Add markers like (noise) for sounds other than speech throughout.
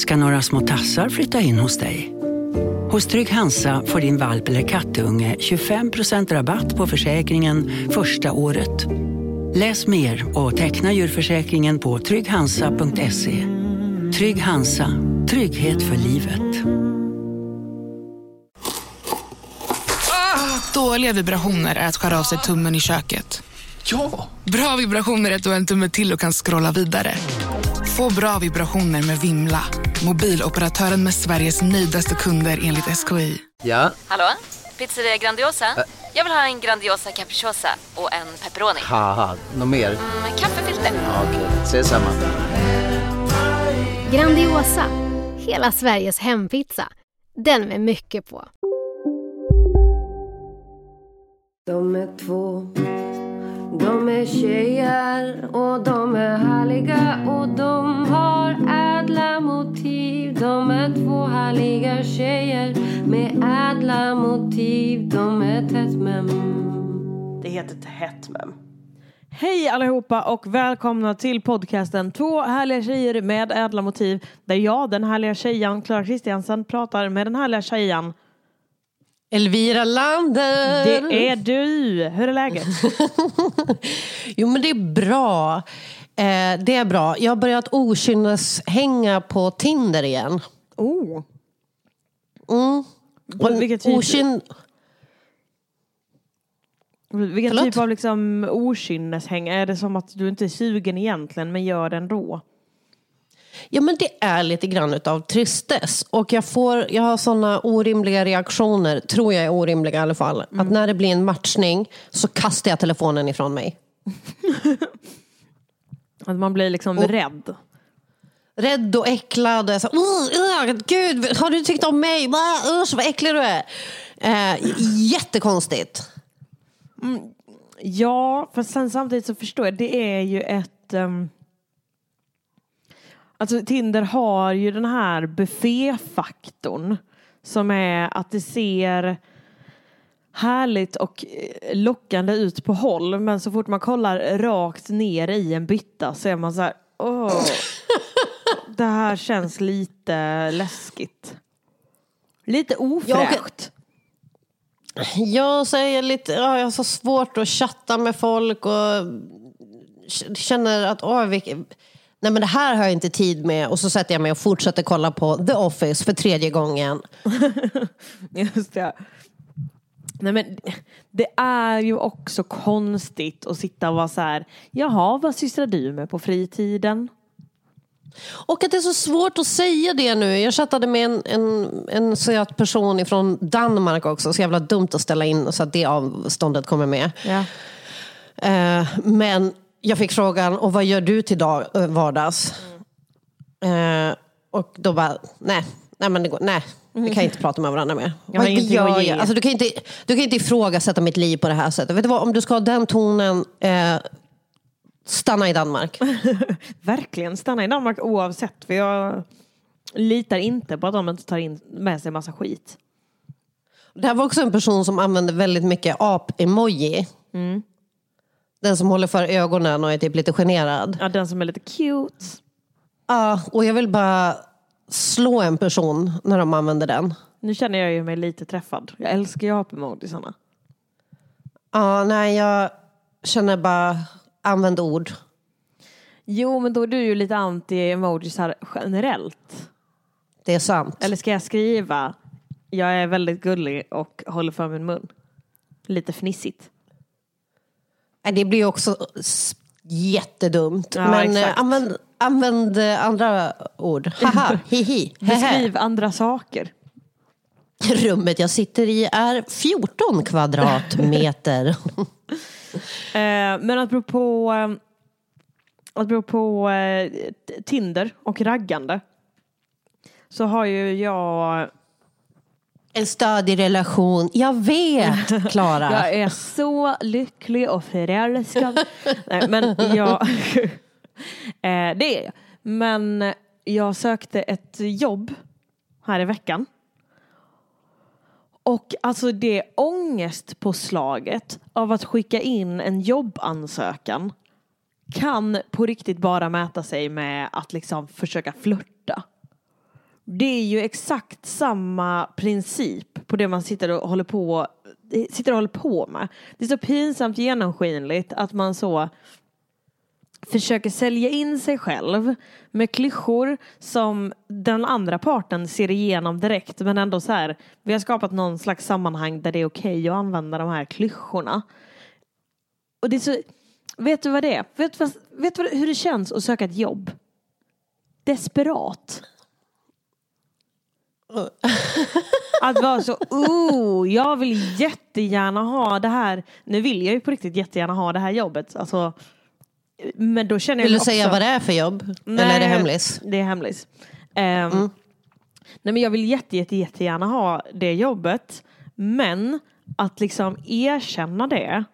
ska några små tassar flytta in hos dig. Hos Trygg Hansa får din valp eller kattunge 25% rabatt på försäkringen första året. Läs mer och teckna djurförsäkringen på trygghansa.se. Trygg Hansa, trygghet för livet. Dåliga vibrationer är att skära av sig tummen i köket. Ja! Bra vibrationer är att du har en tumme till och kan scrolla vidare. Få bra vibrationer med Vimla. Mobiloperatören med Sveriges nöjdaste kunder enligt SKI. Ja? Hallå? Pizzeria Grandiosa? Jag vill ha en Grandiosa capriciosa och en pepperoni. Något mer? Med kaffefilter. Ja, Okej, ses samma. Grandiosa, hela Sveriges hempizza. Den med mycket på. De är två, de är tjejer och de är härliga och de har ädla motiv. De är två härliga tjejer med ädla motiv. De är tätt mem. Det heter Tätt Mem. Hej allihopa och välkomna till podcasten Två härliga tjejer med ädla motiv. Där jag, den härliga tjejen Clara Kristiansen, pratar med den härliga tjejen. Elvira Lander! Det är du! Hur är läget? (laughs) Jo men det är bra. Eh, det är bra. Jag har börjat hänga på Tinder igen. Oh. Mm. Och Vilket typ- okyn... Vilken Förlåt? typ av liksom okynneshäng? Är det som att du inte är sugen egentligen men gör det ändå? Ja men det är lite grann utav tristess. Och jag, får, jag har sådana orimliga reaktioner, tror jag är orimliga i alla fall. Mm. Att när det blir en matchning så kastar jag telefonen ifrån mig. (laughs) Att man blir liksom Och- rädd. Rädd och äcklad. Och jag så, uh, uh, Gud, har du tyckt om mig? Uh, usch, vad äcklig du är. Eh, jättekonstigt. Ja, för sen samtidigt så förstår jag, det är ju ett... Um, alltså Tinder har ju den här bufféfaktorn som är att det ser härligt och eh, lockande ut på håll men så fort man kollar rakt ner i en bytta så är man så här, åh, (laughs) det här känns lite läskigt. Lite ofräscht. Jag säger lite, ja, jag har så svårt att chatta med folk och känner att åh, vilket, nej men det här har jag inte tid med. Och så sätter jag mig och fortsätter kolla på The Office för tredje gången. (laughs) Just det. Nej men det är ju också konstigt att sitta och vara så här, jaha vad sysslar du med på fritiden? Och att det är så svårt att säga det nu. Jag chattade med en, en, en söt person från Danmark också. Så jävla dumt att ställa in så att det avståndet kommer med. Ja. Eh, men jag fick frågan, och vad gör du till dag, eh, vardags? Eh, och då bara, nej, nej men det går, nej. Vi kan inte prata med varandra mer. Jag har Vad ingenting gör att ge. jag? Alltså, du, kan inte, du kan inte ifrågasätta mitt liv på det här sättet. Vet du vad, om du ska ha den tonen, eh, stanna i Danmark. (laughs) Verkligen, stanna i Danmark oavsett för jag litar inte på att de inte tar in med sig massa skit. Det här var också en person som använde väldigt mycket ap-emoji. Mm. Den som håller för ögonen och är typ lite generad. Ja, den som är lite cute. Ja, och jag vill bara slå en person när de använder den. Nu känner jag ju mig lite träffad. Jag älskar ju apemodisarna. Ja, nej, jag känner bara, använd ord. Jo, men då är du ju lite anti-emojisar generellt. Det är sant. Eller ska jag skriva, jag är väldigt gullig och håller för min mun. Lite fnissigt. Det blir också jättedumt. Ja, Men exakt. eh, använd, använd eh, andra ord. Haha, (laughs) hihi. Beskriv andra saker. (laughs) Rummet jag sitter i är 14 kvadratmeter. (laughs) Eh, men att bero på, att bero på eh, t- Tinder och raggande så har ju jag, en stadig relation. Jag vet, Klara. (laughs) jag är så lycklig och förälskad. Nej, men jag, (laughs) eh, det är jag. Men jag sökte ett jobb här i veckan. Och alltså det ångestpåslaget av att skicka in en jobbansökan kan på riktigt bara mäta sig med att liksom försöka flörta. Det är ju exakt samma princip på det man sitter och håller på, sitter och håller på med. Det är så pinsamt genomskinligt att man så försöker sälja in sig själv med klyschor som den andra parten ser igenom direkt men ändå så här vi har skapat någon slags sammanhang där det är okej att använda de här klyschorna. Och det är så, vet du vad det är? Vet du vet du hur det känns att söka ett jobb? Desperat. (laughs) Att vara så, oh, jag vill jättegärna ha det här. Nu vill jag ju på riktigt jättegärna ha det här jobbet. Alltså, men då känner jag Vill du också, säga vad det är för jobb? Eller är det hemlis? Det är hemlis. Ehm, Nej men jag vill jätte, jätte, jättegärna ha det jobbet. Men att liksom erkänna det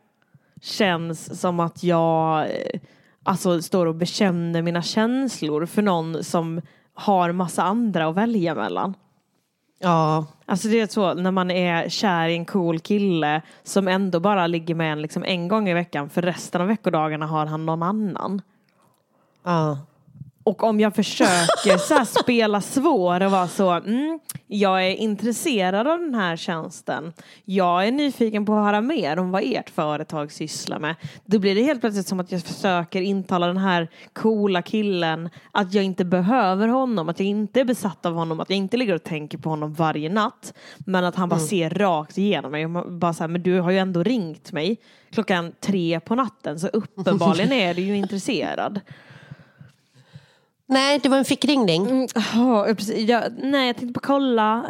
känns som att jag eh, alltså, står och bekänner mina känslor för någon som har massa andra att välja mellan. Ja, Alltså det är så när man är kär i en cool kille som ändå bara ligger med en liksom en gång i veckan för resten av veckodagarna har han någon annan. ja. Och om jag försöker så spela svår och vara så, mm, jag är intresserad av den här tjänsten. Jag är nyfiken på att höra mer om vad ert företag sysslar med. Då blir det helt plötsligt som att jag försöker intala den här coola killen att jag inte behöver honom, att jag inte är besatt av honom, att jag inte ligger och tänker på honom varje natt. Men att han bara ser rakt igenom mig. och Bara så här, men du har ju ändå ringt mig klockan tre på natten så uppenbarligen (laughs) är du ju intresserad. Nej, det var en fickringning. Mm, precis. Jag, nej, jag tänkte bara kolla.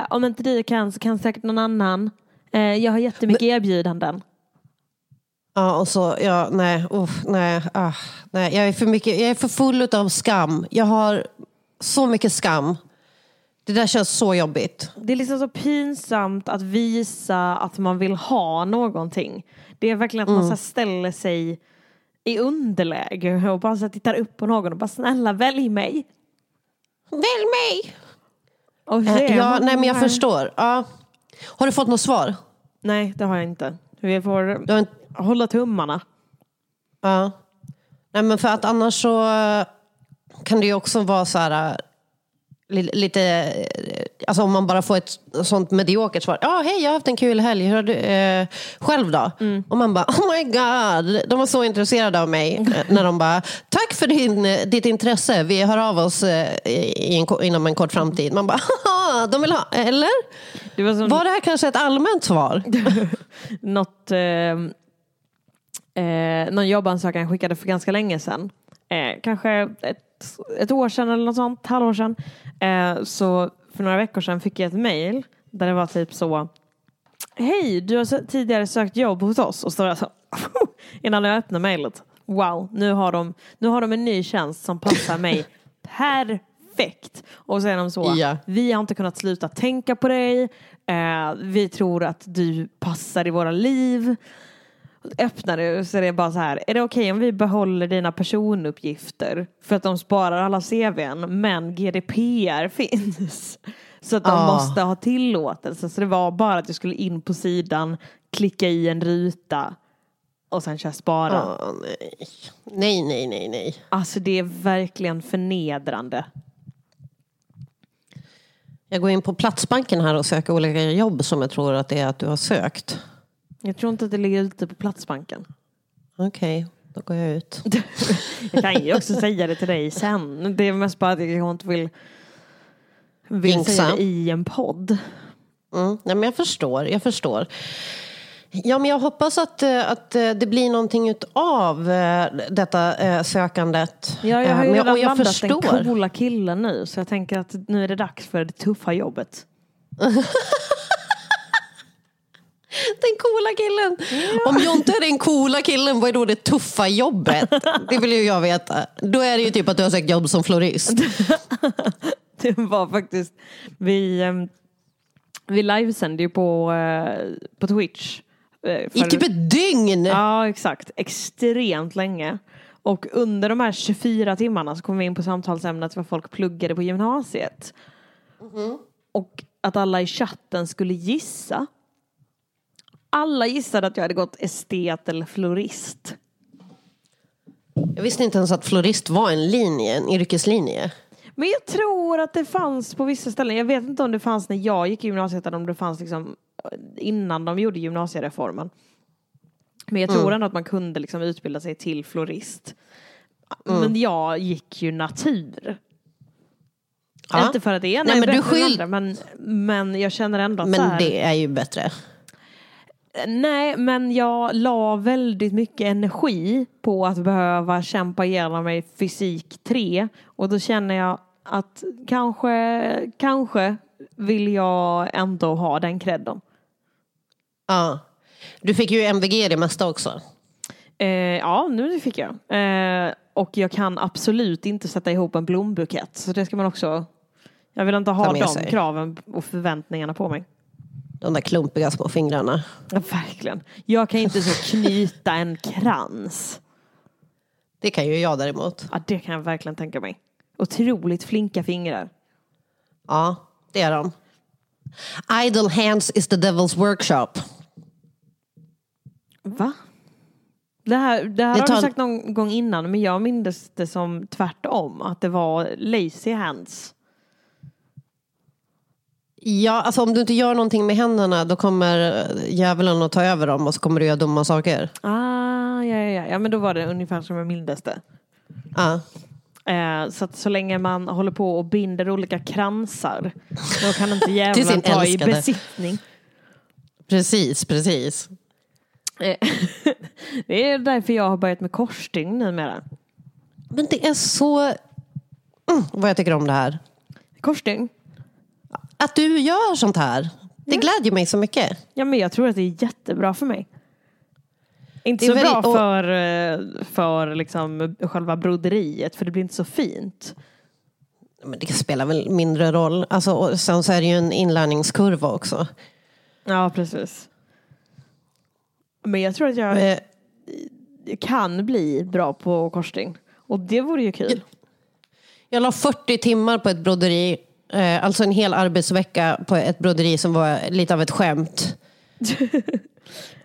Eh, om inte du kan så kan säkert någon annan. Eh, jag har jättemycket erbjudanden. Ja, och så, ja, nej, uff, nej, ah, nej. Jag är för mycket, jag är för full av skam. Jag har så mycket skam. Det där känns så jobbigt. Det är liksom så pinsamt att visa att man vill ha någonting. Det är verkligen att man så här ställer sig i underläge och bara så tittar upp på någon och bara snälla välj mig. Välj mig! Och så är ja, nej, men jag förstår. Ja. Har du fått något svar? Nej, det har jag inte. Vi får Du har inte, hålla tummarna. ja. Nej, men för att annars så kan det ju också vara så här lite, eh, alltså om man bara får ett sånt mediokert svar. Ja, hej, jag har haft en kul helg. Hur har du, eh, själv då? Och man bara, oh my god, de var så intresserade av mig. (laughs) När de bara, tack för din, eh, ditt intresse. Vi hör av oss eh, en, inom en kort framtid. Man bara, haha, de vill ha, eller? Det var som Var det här kanske ett allmänt svar? (laughs) något, eh, eh, någon jobbansökan jag skickade för ganska länge sedan. Eh, kanske ett, ett år sedan eller något sånt, halvår sedan. Eh, så för några veckor sedan fick jag ett mail där det var typ så Hej, du har tidigare sökt jobb hos oss och så står jag så (laughs) innan jag öppnar mejlet. Wow, nu har, de, nu har de en ny tjänst som passar mig (laughs) perfekt. Och så är de så, Ja. vi har inte kunnat sluta tänka på dig. Eh, vi tror att du passar i våra liv. Öppnar det så är det bara så här, är det okej om vi behåller dina personuppgifter? För att de sparar alla CVn, men GDPR finns. Så att de Ah. måste ha tillåtelse. Så det var bara att jag skulle in på sidan, klicka i en ruta och sen köra spara. Åh, nej. nej, nej, nej, nej. Alltså det är verkligen förnedrande. Jag går in på Platsbanken här och söker olika jobb som jag tror att det är att du har sökt. Jag tror inte att det ligger ute på Platsbanken. Okej, då går jag ut. (laughs) Jag kan ju också säga det till dig sen. Det är mest bara att jag inte vill, vill Jinxa. säga det i en podd. Mm. Nej, men jag förstår, jag förstår. Ja, men jag hoppas att, eh, att eh, det blir någonting av detta eh, sökandet. Ja, jag har ju men redan jag landat förstår. den coola killen nu så jag tänker att nu är det dags för det tuffa jobbet. (laughs) (laughs) Den coola killen. Om Jonte är den coola killen, vad är då det tuffa jobbet? (laughs) Det vill ju jag veta. Då är det ju typ att du har sökt jobb som florist. (laughs) Det var faktiskt, vi, ehm, vi livesände ju på, eh, på Twitch. eh, I för- typ ett dygn! Ja, exakt. Extremt länge. Och under de här 24 timmarna så kom vi in på samtalsämnet vad folk pluggade på gymnasiet. Och att alla i chatten skulle gissa. Alla gissade att jag hade gått estet eller florist. Jag visste inte ens att florist var en linje, en yrkeslinje. Men jag tror att det fanns på vissa ställen. Jag vet inte om det fanns när jag gick i gymnasiet eller om det fanns liksom innan de gjorde gymnasiereformen. Men jag tror Mm. ändå att man kunde liksom utbilda sig till florist. Mm. Men jag gick ju natur. Ja. Inte för att det ena Nej, är men du bättre än skyll- andra, men, men jag känner ändå att Men här, det är ju bättre. Nej, men jag la väldigt mycket energi på att behöva kämpa igenom mig fysik 3 och då känner jag att kanske, kanske vill jag ändå ha den credden. Ja. Du fick ju MVG det mesta också. Eh, ja, nu fick jag. Eh, och jag kan absolut inte sätta ihop en blombukett. Så det ska man också... Jag vill inte ha de sig. kraven och förväntningarna på mig. De där klumpiga små fingrarna. Ja, verkligen. Jag kan inte så knyta en krans. Det kan ju jag däremot. Ja, det kan jag verkligen tänka mig. Otroligt flinka fingrar. Ja, det är de. Idle hands is the devil's workshop. Va? Det här, det här Det har du sagt någon gång innan men jag minns det som tvärtom. Att det var lazy hands. Ja, alltså om du inte gör någonting med händerna då kommer eh, djävulen att ta över dem och så kommer du göra dumma saker. Ah, ja, ja, ja. ja, men då var det ungefär som det. Ja. Eh, så att så länge man håller på och binder olika kransar då kan inte (laughs) djävulen ta i besittning. Precis, precis. Eh, (laughs) det är därför jag har börjat med korsstygn numera. Men det är så... Mm, vad jag tycker om det här. Korsstygn? Att du gör sånt här. Det glädjer mig så mycket. Ja men jag tror att det är jättebra för mig. Inte så bra väldigt- och- för, eh, för liksom själva broderiet för det blir inte så fint. Men det spelar väl mindre roll. Alltså, och sen så är det ju en inlärningskurva också. Ja precis. Men jag tror att jag Eh, kan bli bra på korsstygn. Och det vore ju kul. Jag la 40 timmar på ett broderi. Eh, alltså en hel arbetsvecka på ett broderi som var lite av ett skämt. (laughs)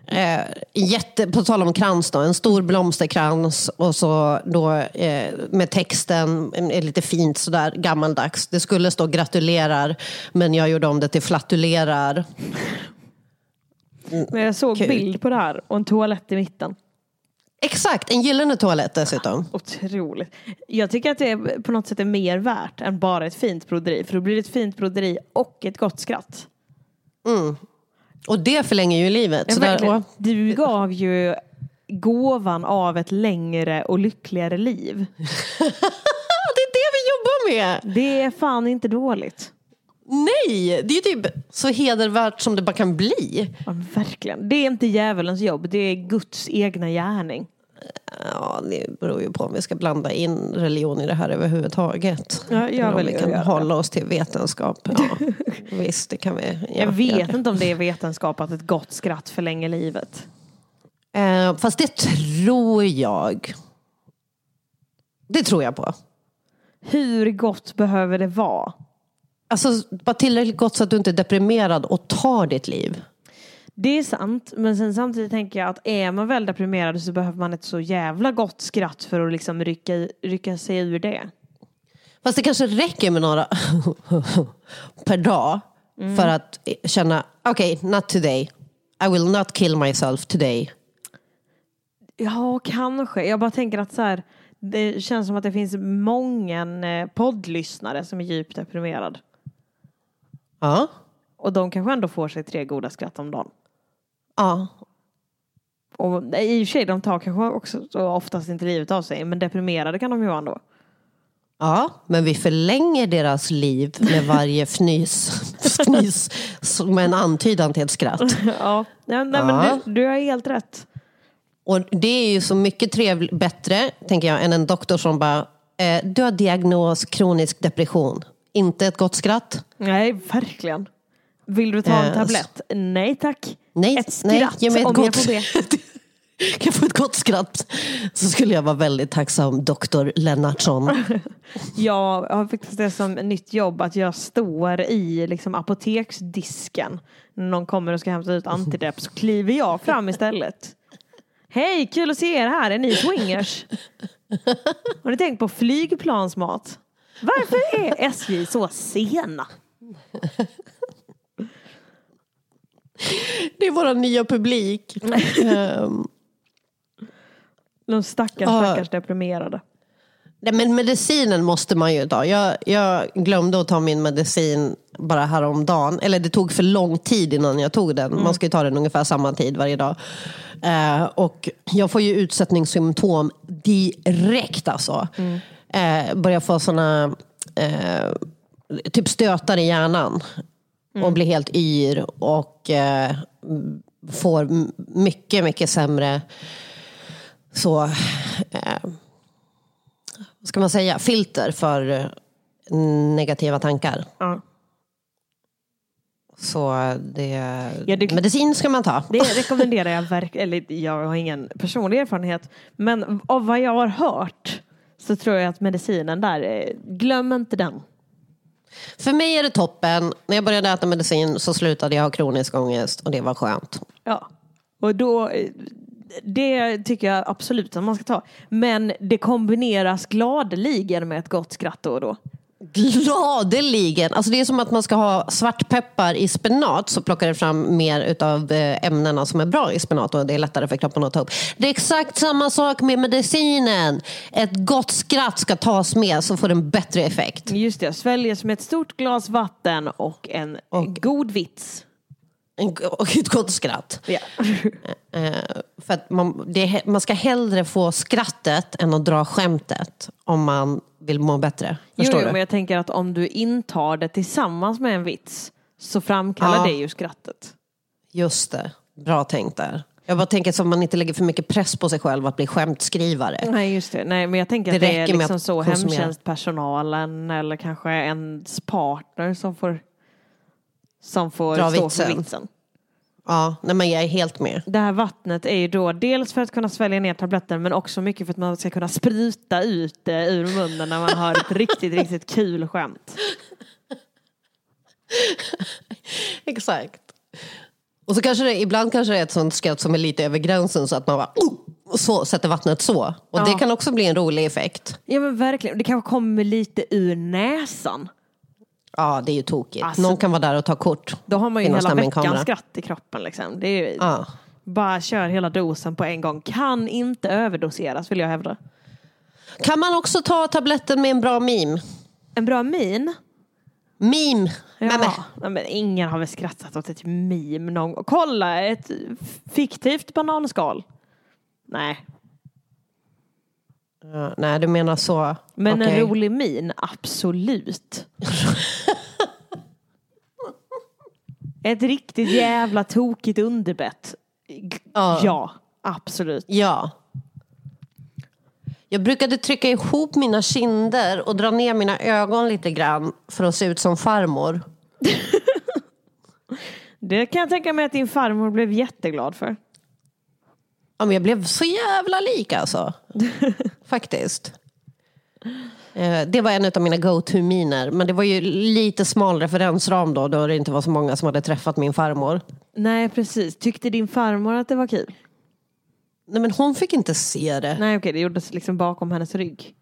Eh, jätte, på tal om krans då, en stor blomsterkrans och så då eh, med texten lite fint sådär gammaldags. Det skulle stå gratulerar men jag gjorde om det till flatulerar. Men jag såg Kul. bild på det här och en toalett i mitten. Exakt, en gyllene toalett dessutom. Otroligt. Jag tycker att det på något sätt är mer värt än bara ett fint broderi. För då blir det ett fint broderi och ett gott skratt. Och det förlänger ju livet. Ja, Så där, åh, Du gav ju gåvan av ett längre och lyckligare liv. (laughs) det är det vi jobbar med! Det är fan inte dåligt. Nej, det är ju typ så hedervärt som det bara kan bli. Ja, verkligen. Det är inte djävulens jobb, det är Guds egna gärning. Ja, det beror ju på om vi ska blanda in religion i det här överhuvudtaget. Ja, jag om vi kan göra hålla oss till vetenskap. Ja, (laughs) visst, det kan vi. Ja, Jag vet göra. inte om det är vetenskap att ett gott skratt förlänger livet. Eh, fast det tror jag. Det tror jag på. Hur gott behöver det vara? Alltså, bara tillräckligt gott så att du inte är deprimerad och tar ditt liv. Det är sant, men sen samtidigt tänker jag att är man väl deprimerad så behöver man ett så jävla gott skratt för att liksom rycka, rycka sig ur det. Fast det kanske räcker med några (laughs) per dag för att känna, okej, not today. I will not kill myself today. Ja, kanske. Jag bara tänker att så här, det känns som att det finns många eh, poddlyssnare som är djupt deprimerad. Ja, Och de kanske ändå får sig tre goda skratt om dagen. ja. Och i och för sig, de tar kanske också så oftast inte livet av sig, men deprimerade kan de ju vara ändå. Ja, men vi förlänger deras liv med varje (laughs) fnys, fnys som en antydan till ett skratt. Ja, ja nej, Ja. men du, du har helt rätt. Och det är ju så mycket trevligt, bättre, tänker jag, än en doktor som bara, eh, du har diagnos kronisk depression. Inte ett gott skratt. Nej, verkligen. Vill du ta en Eh, tablett? Nej tack. Nej, ett nej, skratt ge mig ett om gott- jag får be. (laughs) Kan jag få ett gott skratt så skulle jag vara väldigt tacksam, doktor Lennartsson. (laughs) Jag har faktiskt det som nytt jobb att jag står i liksom apoteksdisken. När någon kommer och ska hämta ut antidepp så kliver jag fram istället. Hej, kul att se er här. Är ni swingers? (laughs) Har ni tänkt på flygplansmat? Varför är SJ så sena? Det är vår nya publik. Ehm, De stackars, stackars deprimerade. Nej, men medicinen måste man ju ta. Jag, jag glömde att ta min medicin bara häromdagen. Eller det tog för lång tid innan jag tog den. Man ska ju ta den ungefär samma tid varje dag. Eh, och jag får ju utsättningssymptom direkt alltså. Eh, börjar få såna eh, typ stötar i hjärnan. Och blir helt yr och eh, får mycket, mycket sämre så eh, vad ska man säga, filter för eh, negativa tankar. Ja. Så det, Ja, det- medicin ska man ta. Det rekommenderar jag verkligen. Eller jag har ingen personlig erfarenhet. Men av vad jag har hört så tror jag att medicinen där, glöm inte den. För mig är det toppen. När jag började äta medicin så slutade jag ha kronisk ångest och det var skönt. Ja. Och då, det tycker jag absolut att man ska ta. Men det kombineras gladeligen med ett gott skratt då och då. Gladeligen! Alltså det är som att man ska ha svartpeppar i spenat så plockar det fram mer utav eh, ämnena som är bra i spenat och det är lättare för kroppen att ta upp. Det är exakt samma sak med medicinen. Ett gott skratt ska tas med så får det en bättre effekt. Just det, sväljes med ett stort glas vatten och en god vits. En- Och ett gott skratt. (laughs) Eh, för man, det, man ska hellre få skrattet än att dra skämtet om man vill må bättre. Jo, Förstår jo, du? men jag tänker att om du intar det tillsammans med en vits så framkallar Ja. det ju skrattet. Just det. Bra tänkt där. Jag bara tänker så att man inte lägger för mycket press på sig själv att bli skämtskrivare. Nej, just det. Nej, men jag tänker Det att det är liksom så hemtjänstpersonalen eller kanske ens partner som får som får Dra stå för vitsen. Ja, nej, men jag är helt med. Det här vattnet är ju då dels för att kunna svälja ner tabletten men också mycket för att man ska kunna spruta ut det ur munnen när man har ett (laughs) riktigt, riktigt kul skämt. (laughs) Exakt. Och så kanske det, ibland kanske det är ett sånt skratt som är lite över gränsen så att man bara oh, och så sätter vattnet så. Och det Ja. kan också bli en rolig effekt. Ja men verkligen, det kanske kommer lite ur näsan. Ja, det är ju tokigt. Alltså- Någon kan vara där och ta kort. Då har man ju hela veckans skratt i kroppen liksom. Det är ju, Ja. Bara kör hela dosen på en gång. Kan inte överdoseras vill jag hävda. Kan man också ta tabletten med en bra meme? En bra min. Meme! Ja. Men ingen har väl skrattat åt ett meme någon gång. Kolla, ett fiktivt bananskal. Nej, Ja, nej, du menar så. men Okej. en rolig min, absolut. (laughs) ett riktigt jävla tokigt underbett. Ja. Ja, absolut. Ja. Jag brukade trycka ihop mina kinder och dra ner mina ögon lite grann för att se ut som farmor. (laughs) Det kan jag tänka mig att din farmor blev jätteglad för. Ja, men jag blev så jävla lik alltså. (laughs) Faktiskt. Eh, Det var en av mina go-to-miner. Men det var ju lite smal referensram då, då det inte var så många som hade träffat min farmor. Nej, precis. Tyckte din farmor att det var kul? Nej, men hon fick inte se det. Nej, okej, det gjordes liksom bakom hennes rygg.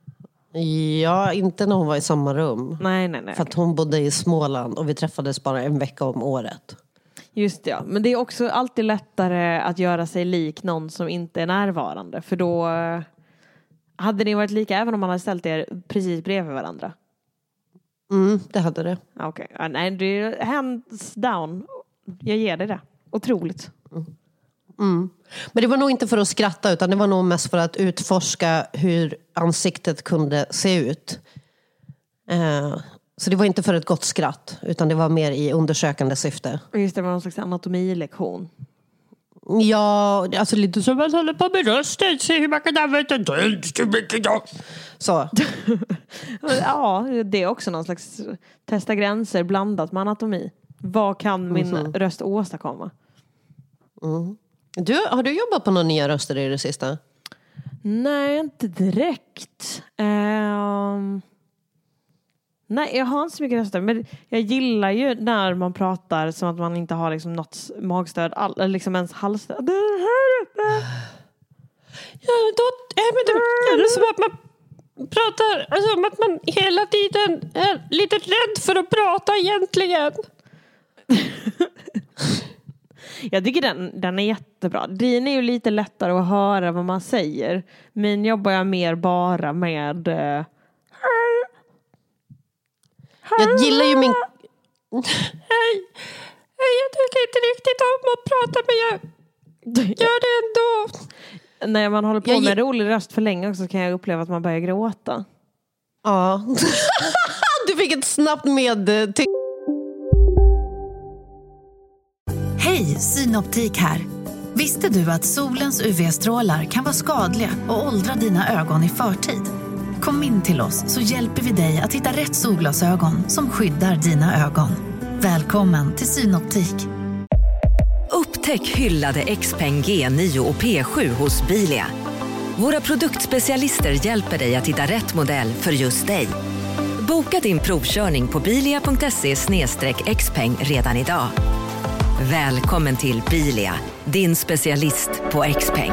Ja, inte när hon var i samma rum. Nej, nej, nej. För att hon bodde i Småland och vi träffades bara en vecka om året. Just det, ja. Men det är också alltid lättare att göra sig lik någon som inte är närvarande. För då eh, hade ni varit lika även om man hade ställt er precis bredvid varandra. Mm, det hade det. Okej, ja, nej, det är hands down. Jag ger dig det. Otroligt. Men det var nog inte för att skratta utan det var nog mest för att utforska hur ansiktet kunde se ut. Eh, så det var inte för ett gott skratt utan det var mer i undersökande syfte. Just det, var någon slags anatomilektion. Ja, alltså lite som att hålla på med rösten, se hur man kan använda den så mycket. Så, (laughs) Ja, det är också någon slags testa gränser blandat med anatomi. Vad kan min röst åstadkomma? du, har du jobbat på några nya röster i det sista? Nej, inte direkt. Ehm, nej, jag har inte så mycket röster. Men jag gillar ju när man pratar som att man inte har liksom något magstöd, all, eller liksom ens halsstöd. Det här uppe. Ja, då, men det, är som att man pratar alltså, att man hela tiden är lite rädd för att prata egentligen. (laughs) Jag tycker den, den är jättebra. Din är ju lite lättare att höra vad man säger. Min jobbar jag mer bara med eh, Jag gillar ju min... (laughs) Hej! Hej, jag tycker inte riktigt om att prata men jag (laughs) gör det ändå. När man håller på Jag med gi- rolig röst för länge också kan jag uppleva att man börjar gråta. Ja. (laughs) du fick ett snabbt med... Ty- Hej, Synoptik här. Visste du att solens UV-strålar kan vara skadliga och åldra dina ögon i förtid? Kom in till oss så hjälper vi dig att hitta rätt solglasögon som skyddar dina ögon. Välkommen till Synoptik. Upptäck hyllade XPeng G9 och P7 hos Bilia. Våra produktspecialister hjälper dig att hitta rätt modell för just dig. Boka din provkörning på bilia.se xpeng redan idag. Välkommen till Bilia, din specialist på XPeng.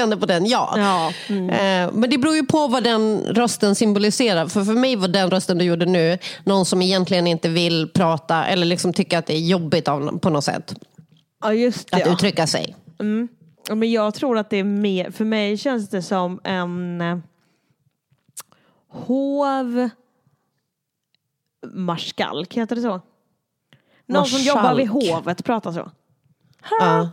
Tryckande på den, ja. Eh, Men det beror ju på vad den rösten symboliserar. För för mig var den rösten du gjorde nu någon som egentligen inte vill prata eller liksom tycker att det är jobbigt av, på något sätt. Ja, just det. Att ja. uttrycka sig. Mm. Ja, Men jag tror att det är mer, för mig känns det som en eh, hov marskalk, heter det så? Någon som jobbar vid hovet pratar så. Ja.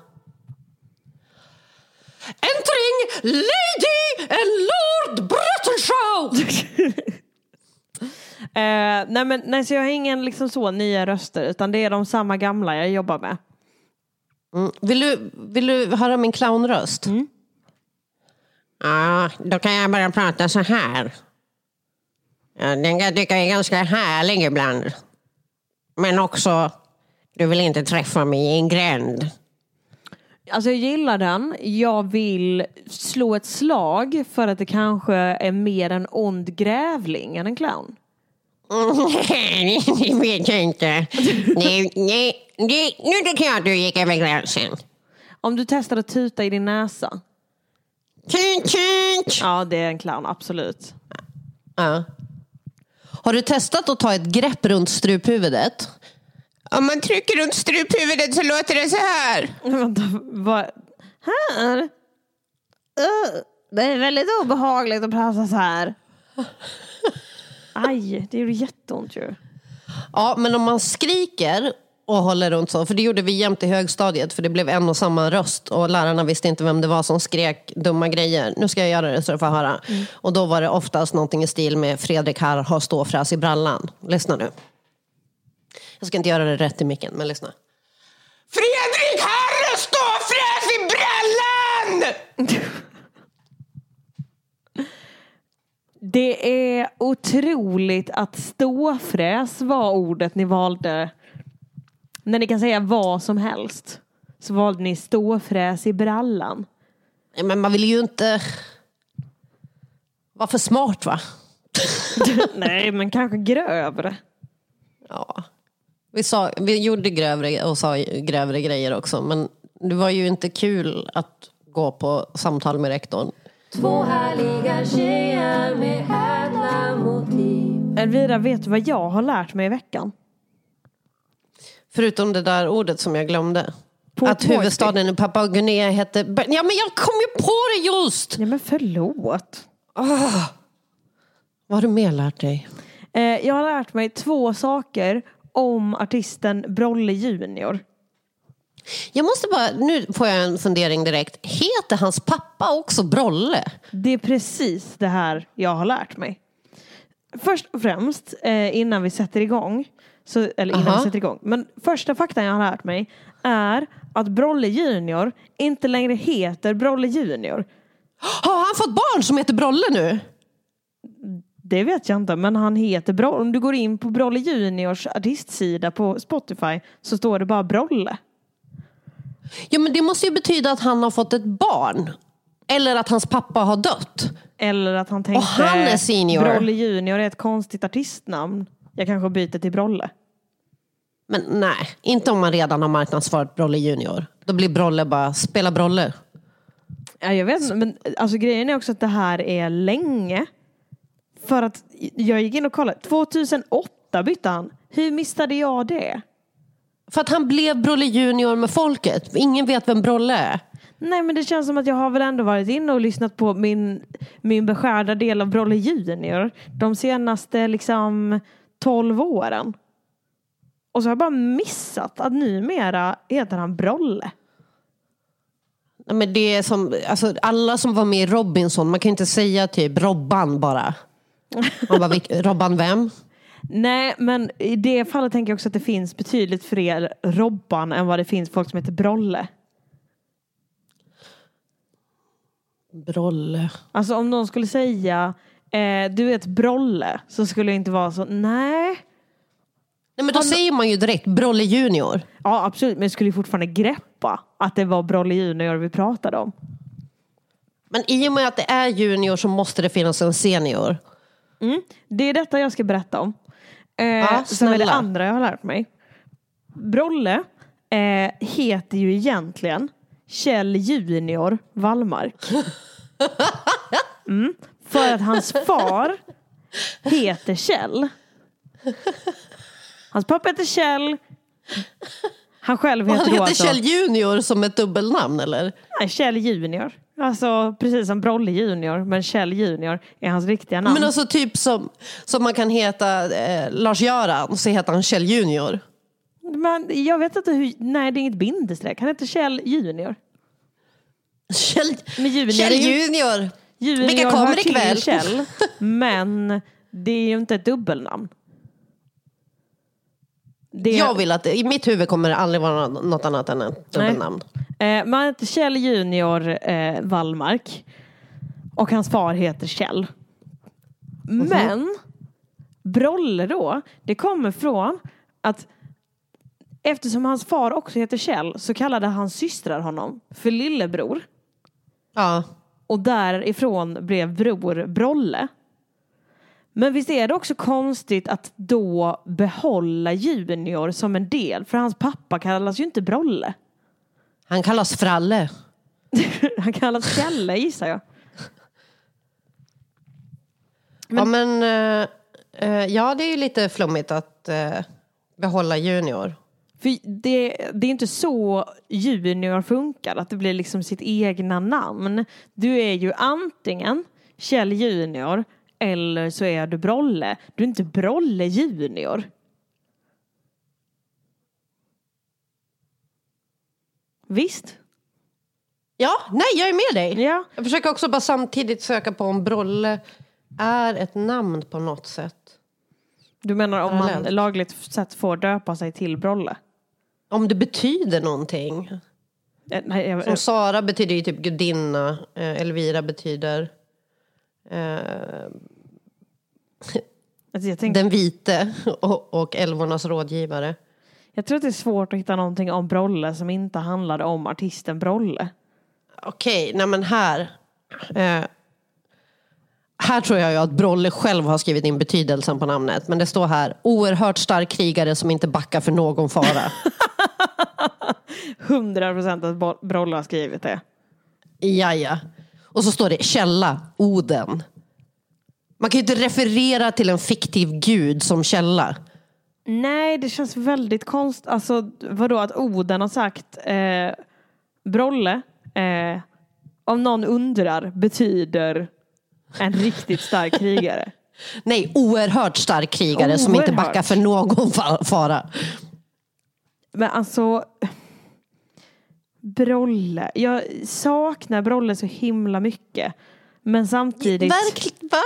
Entering Lady and Lord Bruttenshow! (laughs) Eh, nej men nej, så jag har ingen liksom så nya röster utan det är de samma gamla jag jobbar med. Mm. Vill, du, vill du höra min clownröst? Mm. Ja, då kan jag börja prata så här. Ja, den kan jag tycka är ganska härlig ibland. Men också, du vill inte träffa mig i en gränd. Alltså jag gillar den. Jag vill slå ett slag för att det kanske är mer en ond grävling än en clown. Nej, (laughs) det vet jag inte. Nej, nej, det, nu tycker jag att du gick över gränsen. Om du testar att tuta i din näsa. Tut, tut. Ja, det är en clown, absolut. Ja. Har du testat att ta ett grepp runt struphuvudet? Om man trycker runt struphuvudet så låter det så här. Vänta, vad? Här? Uh, det är väldigt obehagligt att prata så här. Aj, det gjorde jätteont ju. Ja, men om man skriker och håller runt så, för det gjorde vi jämt i högstadiet, för det blev en och samma röst och lärarna visste inte vem det var som skrek dumma grejer. Nu ska jag göra det så du får höra. Och då var det oftast någonting i stil med Fredrik här har ståfräs i brallan. Lyssna nu. Jag ska inte göra det rätt i micken, men lyssna. Fredrik här har ståfräs i brallan! Det är otroligt att ståfräs var ordet ni valde. När ni kan säga vad som helst. Så valde ni ståfräs i brallan. Men man vill ju inte vara för smart va? (laughs) Nej, men kanske grövre. Ja. Vi, sa, vi gjorde grövre och sa grövre grejer också, men det var ju inte kul att gå på samtal med rektorn. Två härliga tjejer med ädla motiv Elvira, vet du vad jag har lärt mig i veckan? Förutom det där ordet som jag glömde. Port att huvudstaden i Papua Guinea hette... Ja, men jag kom ju på det just! Ja, men förlåt. Ah. Vad har du mer lärt dig? Eh, jag har lärt mig två saker om artisten Brolle Junior. Jag måste bara, nu får jag en fundering direkt. Heter hans pappa också Brolle? Det är precis det här jag har lärt mig. Först och främst, eh, innan vi sätter igång, så, eller innan Aha. vi sätter igång, men första faktan jag har lärt mig är att Brolle Junior inte längre heter Brolle Junior. Har han fått barn som heter Brolle nu? Det vet jag inte, men han heter Brolle. Om du går in på Brolle Juniors artistsida på Spotify så står det bara Brolle. Ja, men det måste ju betyda att han har fått ett barn. Eller att hans pappa har dött. Eller att han tänkte Och han är senior. Brolle Junior är ett konstigt artistnamn. Jag kanske byter till Brolle. Men nej, inte om man redan har marknadsfört Brolle Junior. Då blir Brolle bara, spela Brolle. Ja, jag vet inte, men alltså grejen är också att det här är länge. För att jag gick in och kollade. 2008 bytte han. Hur missade jag det? För att han blev Brolle Junior med folket. Ingen vet vem Brolle är. Nej men det känns som att jag har väl ändå varit inne och lyssnat på min, min beskärda del av Brolle Junior. De senaste liksom 12 åren. Och så har jag bara missat att numera heter han Brolle. Men det är som, alltså, alla som var med i Robinson, man kan inte säga typ Robban bara. Man bara, "Vilk- Robban vem? Nej, men i det fallet tänker jag också att det finns betydligt fler Robban än vad det finns folk som heter Brolle. Brolle. Alltså om någon skulle säga eh, du är ett Brolle så skulle jag inte vara så, nej. Nej men då säger man ju direkt Brolle Junior. Ja absolut, men jag skulle fortfarande greppa att det var Brolle Junior vi pratade om. Men i och med att det är junior så måste det finnas en senior. Mm. Det är detta jag ska berätta om. Eh, Ja, som är det andra jag har lärt mig. Brolle eh, heter ju egentligen Kjell Junior Wallmark. (laughs) Mm. För att hans far heter Kjell. Hans pappa heter Kjell. Han själv Och heter han då heter alltså... Kjell Junior som ett dubbelnamn eller? Nej, Kjell Junior. Alltså precis som Brolle Junior, men Kjell Junior är hans riktiga namn. Men alltså typ som, som man kan heta eh, Lars-Göran så heter han Kjell Junior. Men jag vet inte hur, nej det är inget bindestreck. Han heter Kjell Junior. Kjell, Men junior Kjell Junior. Junior Vilka kommer ikväll? Kjell, men det är ju inte ett dubbelnamn. Det, Jag vill att, i mitt huvud kommer det aldrig vara nå- något annat än ett dubbelnamn. Eh, man heter Kjell Junior eh, Wallmark. Och hans far heter Kjell. Men Brolle då, det kommer från att eftersom hans far också heter Kjell så kallade hans systrar honom för lillebror. Ja. Och därifrån blev bror Brolle. Men visst är det också konstigt att då behålla Junior som en del? För hans pappa kallas ju inte Brolle. Han kallas Fralle. (laughs) Han kallas Kjelle gissar jag. Ja men, eh, eh, ja det är ju lite flummigt att eh, behålla Junior. För det, det är inte så Junior funkar, att det blir liksom sitt egna namn. Du är ju antingen Kjell Junior eller så är du Brolle. Du är inte Brolle Junior. Visst? Ja, nej jag är med dig. Ja. Jag försöker också bara samtidigt söka på om Brolle är ett namn på något sätt. Du menar om man Parallellt. lagligt sett får döpa sig till Brolle? Om det betyder någonting. Eh, Nej, jag, Som Sara betyder ju typ gudinna, eh, Elvira betyder eh, alltså jag, tänkte, den vite och, och älvornas rådgivare. Jag tror att det är svårt att hitta någonting om Brolle som inte handlade om artisten Brolle. Okej, nej men här. Eh, här tror jag ju att Brolle själv har skrivit in betydelsen på namnet. Men det står här, oerhört stark krigare som inte backar för någon fara. (laughs) 100 procent att Brolle har skrivit det. Jaja. Och så står det källa, Oden. Man kan ju inte referera till en fiktiv gud som källa. Nej, det känns väldigt konstigt. Alltså vadå att Oden har sagt eh, Brolle, eh, om någon undrar, betyder en riktigt stark krigare. (laughs) Nej, oerhört stark krigare som inte Oerhört. backar för någon fa- fara. Men alltså Brolle, jag saknar Brolle så himla mycket. Men samtidigt... Verkligen, va?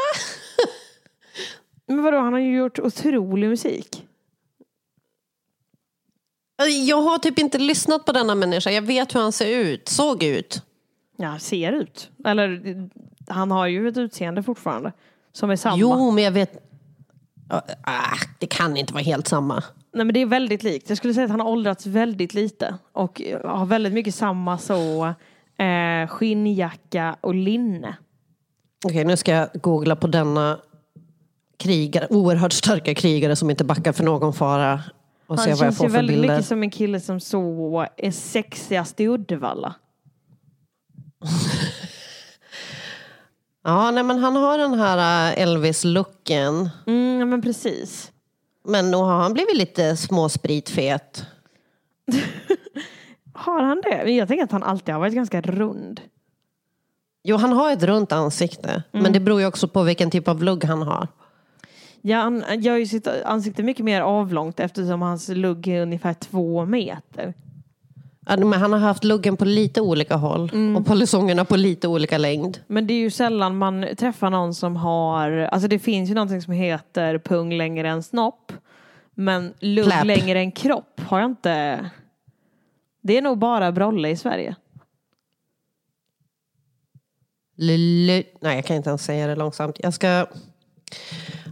(laughs) Men vadå, han har ju gjort otrolig musik. Jag har typ inte lyssnat på denna människa. Jag vet hur han ser ut, såg ut. Ja, ser ut. Eller han har ju ett utseende fortfarande. Som är samma. Jo, men jag vet... Ah, det kan inte vara helt samma. Nej men det är väldigt likt. Jag skulle säga att han har åldrats väldigt lite. Och har väldigt mycket samma så eh, skinnjacka och linne. Okej, nu ska jag googla på denna krigare, oerhört starka krigare som inte backar för någon fara. Och han se vad jag känns får ju för väldigt bilder. mycket som en kille som så är sexigast i Uddevalla. (laughs) Ja, nej, men han har den här äh, Elvis-looken. Mm, ja, men precis. Men nu har han blivit lite småspritfet. (laughs) Har han det? Jag tänker att han alltid har varit ganska rund. Jo, han har ett runt ansikte. Men det beror ju också på vilken typ av lugg han har. Ja, han gör ju sitt ansikte mycket mer avlångt eftersom hans lugg är ungefär två meter. Ja, Men han har haft luggen på lite olika håll. Och polisongerna på lite olika längd. Men det är ju sällan man träffar någon som har, alltså det finns ju någonting som heter pung längre än snopp. Men lugg Fläp. längre än kropp har jag inte. Det är nog bara Brolle i Sverige. Lille... Nej, jag kan inte ens säga det långsamt. Jag ska...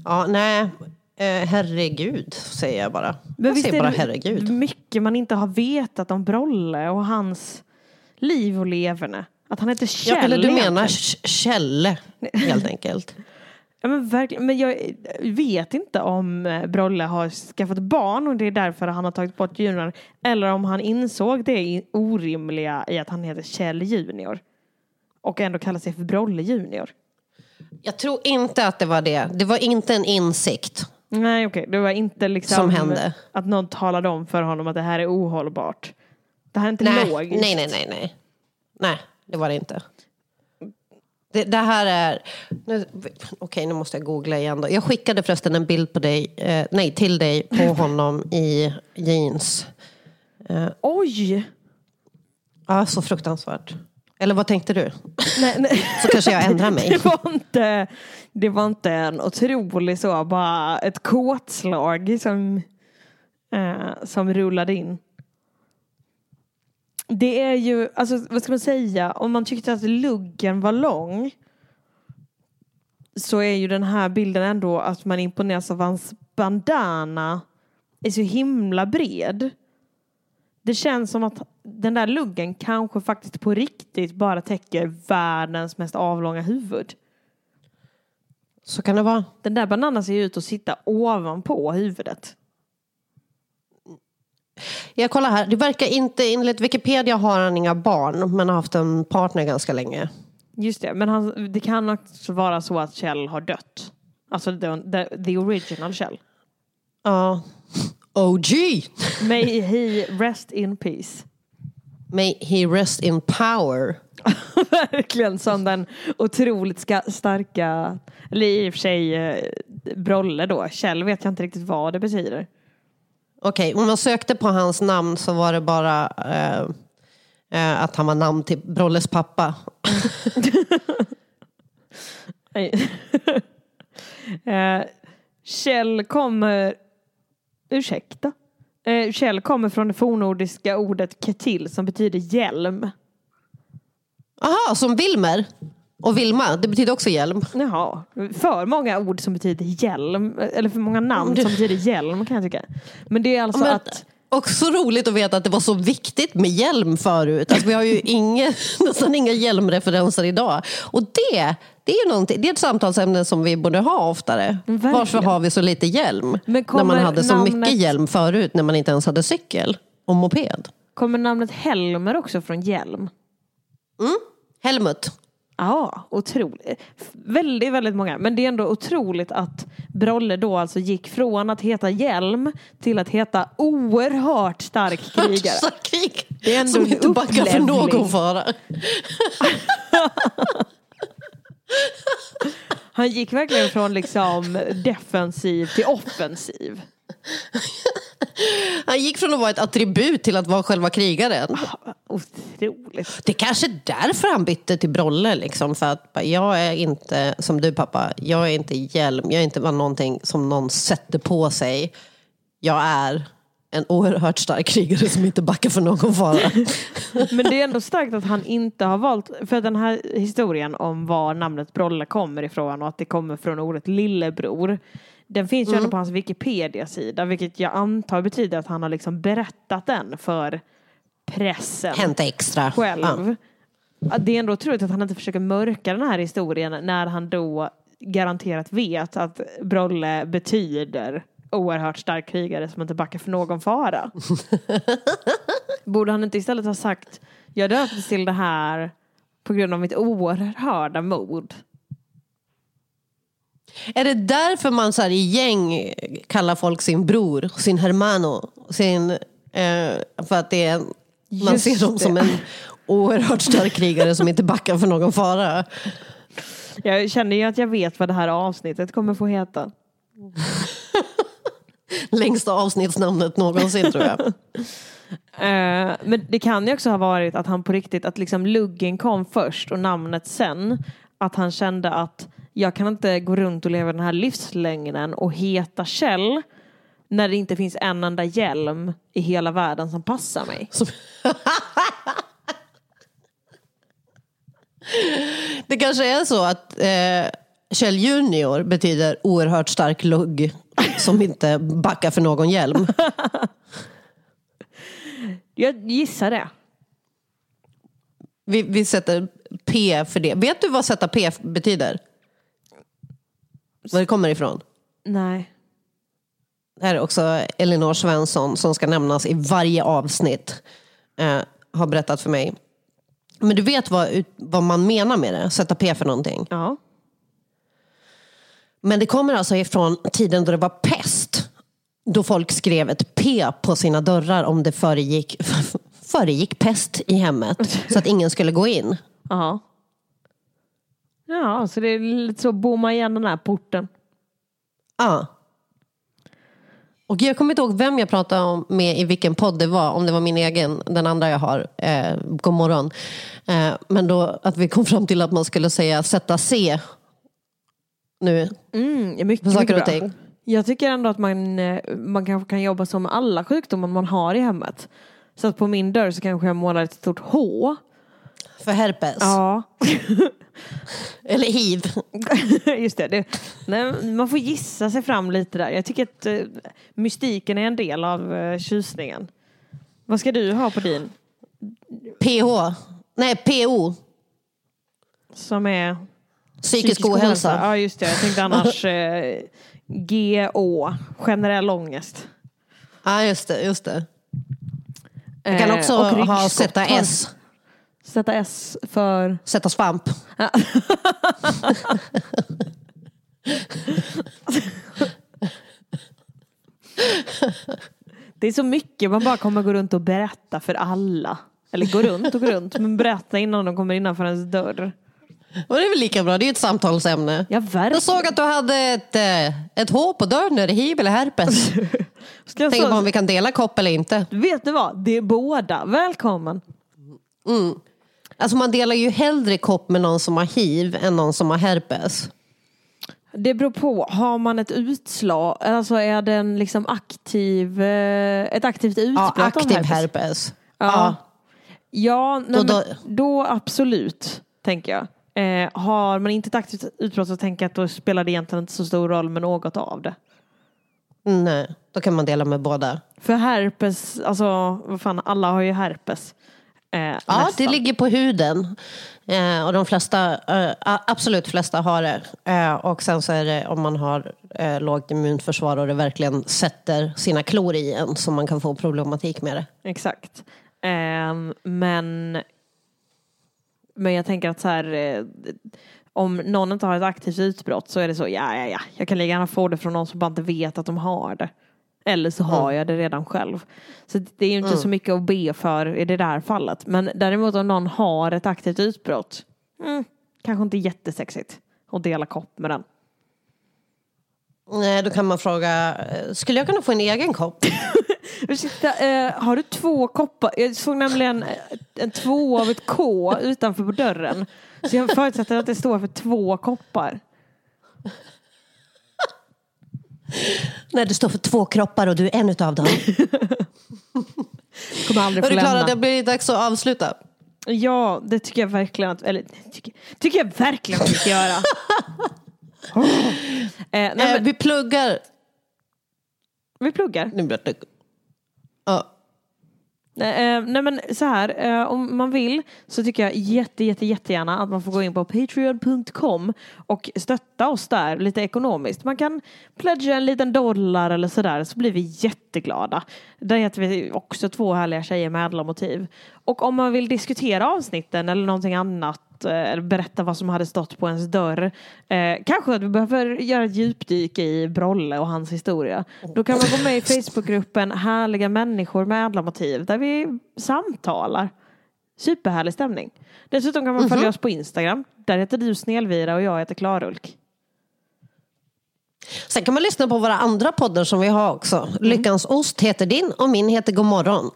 Ja, nej. Eh, herregud, säger jag bara. jag visst säger bara herregud. mycket man inte har vetat om Brolle och hans liv och leverne. Att han heter Kjell Ja, eller du menar Kjelle, helt enkelt. Ja, men verkligen. Men jag vet inte om eh, Brolle har skaffat barn och det är därför han har tagit bort junior. Eller om han insåg det orimliga i att han heter Kjell junior. Och ändå kallar sig för Brolle junior. Jag tror inte att det var det. Det var inte en insikt. Nej okej, det var inte liksom Som hände. att någon talade om för honom att det här är ohållbart. Det här är inte Nej, logiskt. nej, nej, nej, nej. Nej, det var det inte. Det, det här är... Nu, okej, nu måste jag googla igen då. Jag skickade förresten en bild på dig, eh, nej, till dig på (laughs) honom i jeans. Eh, Oj! ja, så fruktansvärt. Eller vad tänkte du? Nej, nej. Så kanske jag ändrar mig. (laughs) Det var inte, det var inte en otrolig så, bara ett kåtslag som, eh, som rullade in. Det är ju, alltså vad ska man säga, om man tyckte att luggen var lång så är ju den här bilden ändå att man imponeras av hans bandana är så himla bred. Det känns som att den där luggen kanske faktiskt på riktigt bara täcker världens mest avlånga huvud. Så kan det vara. Den där bananen ser ju ut att sitta ovanpå huvudet. Jag kollar här. Det verkar inte, enligt Wikipedia har han inga barn, men har haft en partner ganska länge. Just det, men han, det kan också vara så att Kjell har dött. Alltså the, the, the original Kjell. Ja. OG! May he rest in peace. May he rest in power. (laughs) Verkligen som den otroligt starka, eller i och för sig eh, Brolle då. Kjell vet jag inte riktigt vad det betyder. Okej, om man sökte på hans namn så var det bara eh, eh, att han var namn till Brolles pappa. (laughs) (laughs) Eh, Kjell kommer... Ursäkta? Eh, Kjell kommer från det fornnordiska ordet ketil som betyder hjälm. Aha, som Wilmer och Vilma, det betyder också hjälm. Jaha, för många ord som betyder hjälm, eller för många namn som betyder hjälm kan jag tycka. Men det är alltså Men, att Också roligt att veta att det var så viktigt med hjälm förut. Alltså, vi har ju inga, (laughs) nästan inga hjälmreferenser idag. Och det, det, är det är ett samtalsämne som vi borde ha oftare. Verkligen. Varför har vi så lite hjälm? När man hade så namnet- mycket hjälm förut, när man inte ens hade cykel och moped. kommer namnet Helmer också från hjälm? Helmut. Ja, otroligt. Väldigt, väldigt många. Men det är ändå otroligt att Brolle då alltså gick från att heta hjälm till att heta oerhört stark krigare. Stark krig. Det är ändå Som inte backar för någon fara. Han gick verkligen från liksom defensiv till offensiv. (laughs) Han gick från att vara ett attribut till att vara själva krigaren. Otroligt. Det är kanske är därför han bytte till Brolle. Liksom, för att jag är inte, som du pappa, jag är inte hjälm. Jag är inte bara någonting som någon sätter på sig. Jag är en oerhört stark krigare som inte backar för någon fara. (laughs) Men det är ändå starkt att han inte har valt, för den här historien om var namnet Brolle kommer ifrån och att det kommer från ordet lillebror. Den finns ju Mm. ändå på hans Wikipedia-sida, vilket jag antar betyder att han har liksom berättat den för pressen. Hänt extra. Själv. Att Det är ändå otroligt att han inte försöker mörka den här historien när han då garanterat vet att Brolle betyder oerhört stark krigare som inte backar för någon fara. (laughs) Borde han inte istället ha sagt jag döptes till det här på grund av mitt oerhörda mod. Är det därför man så i gäng kallar folk sin bror, sin hermano, sin, eh, för att det är, man Just ser dem det. som en oerhört stark krigare som inte backar för någon fara. Jag känner ju att jag vet vad det här avsnittet kommer få heta. (laughs) (laughs) Längsta avsnittsnamnet någonsin tror jag. (laughs) Eh, men det kan ju också ha varit att han på riktigt, att liksom luggen kom först och namnet sen. Att han kände att jag kan inte gå runt och leva den här livslängden och heta Kjell när det inte finns en enda hjälm i hela världen som passar mig. (laughs) Det kanske är så att eh, Kjell Junior betyder oerhört stark lugg som inte backar för någon hjälm. Jag gissar det. Vi, vi sätter P för det. Vet du vad sätta P betyder? Var det kommer ifrån? Nej. Det här är också Elinor Svensson som ska nämnas i varje avsnitt. Eh, har berättat för mig. Men du vet vad, vad man menar med det? Sätta P för någonting? Ja. Men det kommer alltså ifrån tiden då det var pest. Då folk skrev ett P på sina dörrar om det föregick, (laughs) föregick pest i hemmet. Så att ingen skulle gå in. Ja. Ja, så det är lite så bomma igen den här porten. Ja. Och jag kommer inte ihåg vem jag pratade om med i vilken podd det var. Om det var min egen, den andra jag har. Eh, God morgon. Eh, men då att vi kom fram till att man skulle säga sätta C. Nu. Mm, mycket, För saker och ting. Jag tycker ändå att man, eh, man kanske kan jobba som alla sjukdomar man har i hemmet. Så att på min dörr så kanske jag målar ett stort H. För herpes. Ja. (laughs) Eller hiv. (laughs) Just det. det nej, man får gissa sig fram lite där. Jag tycker att eh, mystiken är en del av eh, tjusningen. Vad ska du ha på din? PH. Nej, PO. Som är? Psykisk ohälsa. Ja, just det. Jag tänkte (laughs) annars eh, GÅ, generell ångest. Ja, just det. Just det. Jag kan Eh, också och ha sätta S. Sätta S för? Sätta svamp. (laughs) Ja. Det är så mycket man bara kommer gå runt och berätta för alla. Eller gå runt och gå runt, men berätta innan de kommer innanför ens dörr. Och det är väl lika bra, det är ju ett samtalsämne. Ja, verkligen. Jag såg att du hade ett, eh, ett H på dörren, är det hiv eller herpes? (laughs) Tänker så- på om vi kan dela kopp eller inte. Vet ni vad? Det är båda. Välkommen. Mm. Alltså man delar ju hellre kopp med någon som har hiv än någon som har herpes. Det beror på. Har man ett utslag, alltså är det en liksom aktiv, eh, ett aktivt utbrott Ja, aktiv herpes? herpes. Ja, ja nej, Då- då- då absolut, tänker jag. Eh, har man inte ett aktivt utbrott så tänker jag att då spelar det egentligen inte så stor roll med något av det. Nej, då kan man dela med båda. För herpes, alltså vad fan, alla har ju herpes. Eh, Ja, nästan. det ligger på huden. Eh, och de flesta, eh, absolut flesta har det. Eh, och sen så är det om man har eh, lågt immunförsvar och det verkligen sätter sina klor i en som man kan få problematik med det. Exakt. Ehm, men, men jag tänker att så här, eh, om någon inte har ett aktivt utbrott så är det så, ja, ja, ja, jag kan lika gärna få det från någon som bara inte vet att de har det. Eller så har Mm. jag det redan själv. Så det är ju inte Mm. så mycket att be för i det där fallet. Men däremot om någon har ett aktivt utbrott, mm, kanske inte jättesexigt att dela kopp med den. Nej, då kan man fråga, eh, skulle jag kunna få en egen kopp? (laughs) Ursäkta, eh, har du två koppar? Jag såg nämligen eh, en två av ett K utanför på dörren. Så jag förutsätter att det står för två koppar. Nej, det står för två kroppar och du är en utav dem. (laughs) Kommer aldrig Är få du klar lämna. det blir dags att avsluta? Ja, det tycker jag verkligen att, eller tycker, tycker jag verkligen att vi ska göra. (laughs) Eh, nej, Eh, men, vi pluggar. vi pluggar. Nu blir det... Ja. Eh, nej men så här, eh, om man vill så tycker jag jätte, jätte, jättegärna att man får gå in på patreon.com och stötta oss där lite ekonomiskt. Man kan pledga en liten dollar eller sådär så blir vi jätteglada. Där heter vi också två härliga tjejer med ädla motiv. Och om man vill diskutera avsnitten eller någonting annat eh, eller berätta vad som hade stått på ens dörr. Eh, kanske att vi behöver göra ett djupdyk i Brolle och hans historia. Då kan man gå med i Facebookgruppen Härliga människor med ädla motiv där vi samtalar. Superhärlig stämning. Dessutom kan man följa oss på Instagram. Där heter du Snelvira och jag heter Klarulk. Sen kan man lyssna på våra andra poddar som vi har också. Lyckans ost heter din och min heter Godmorgon.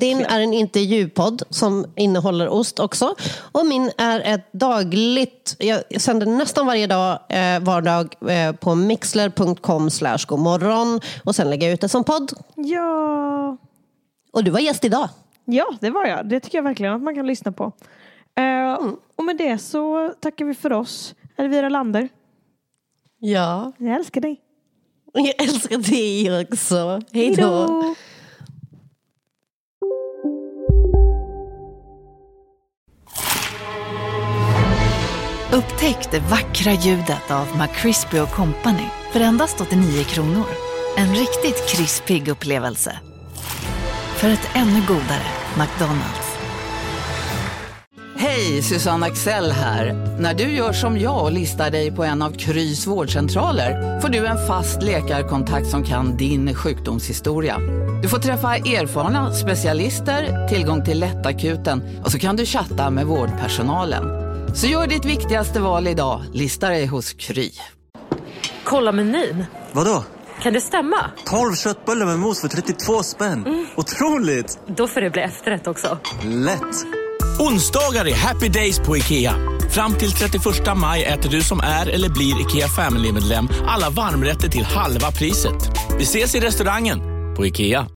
Din är en intervjupodd som innehåller ost också. Och min är ett dagligt, jag sänder nästan varje dag, eh, vardag eh, på mixler.com slash godmorgon. Och sen lägger jag ut det som podd. Ja. Och du var gäst idag. Ja, det var jag. Det tycker jag verkligen att man kan lyssna på. Eh, Och med det så tackar vi för oss. Elvira Lander. Ja. Jag älskar dig. Jag älskar dig också. Hej då. Upptäck det vackra ljudet av McCrispy Company för endast 89 kronor. En riktigt krispig upplevelse. För ett ännu godare McDonalds. Hej, Susanne Axel här. När du gör som jag och listar dig på en av Krys vårdcentraler får du en fast läkarkontakt som kan din sjukdomshistoria. Du får träffa erfarna specialister, tillgång till lättakuten och så kan du chatta med vårdpersonalen. Så gör ditt viktigaste val idag, listar dig hos Kry. Kolla menyn. Vadå? Kan det stämma? 12 köttbullar med mos för 32 spänn. Otroligt! Då får det bli efterrätt också. Lätt! Onsdagar är happy days på IKEA. Fram till 31 maj äter du som är eller blir IKEA Family-medlem alla varmrätter till halva priset. Vi ses i restaurangen på IKEA.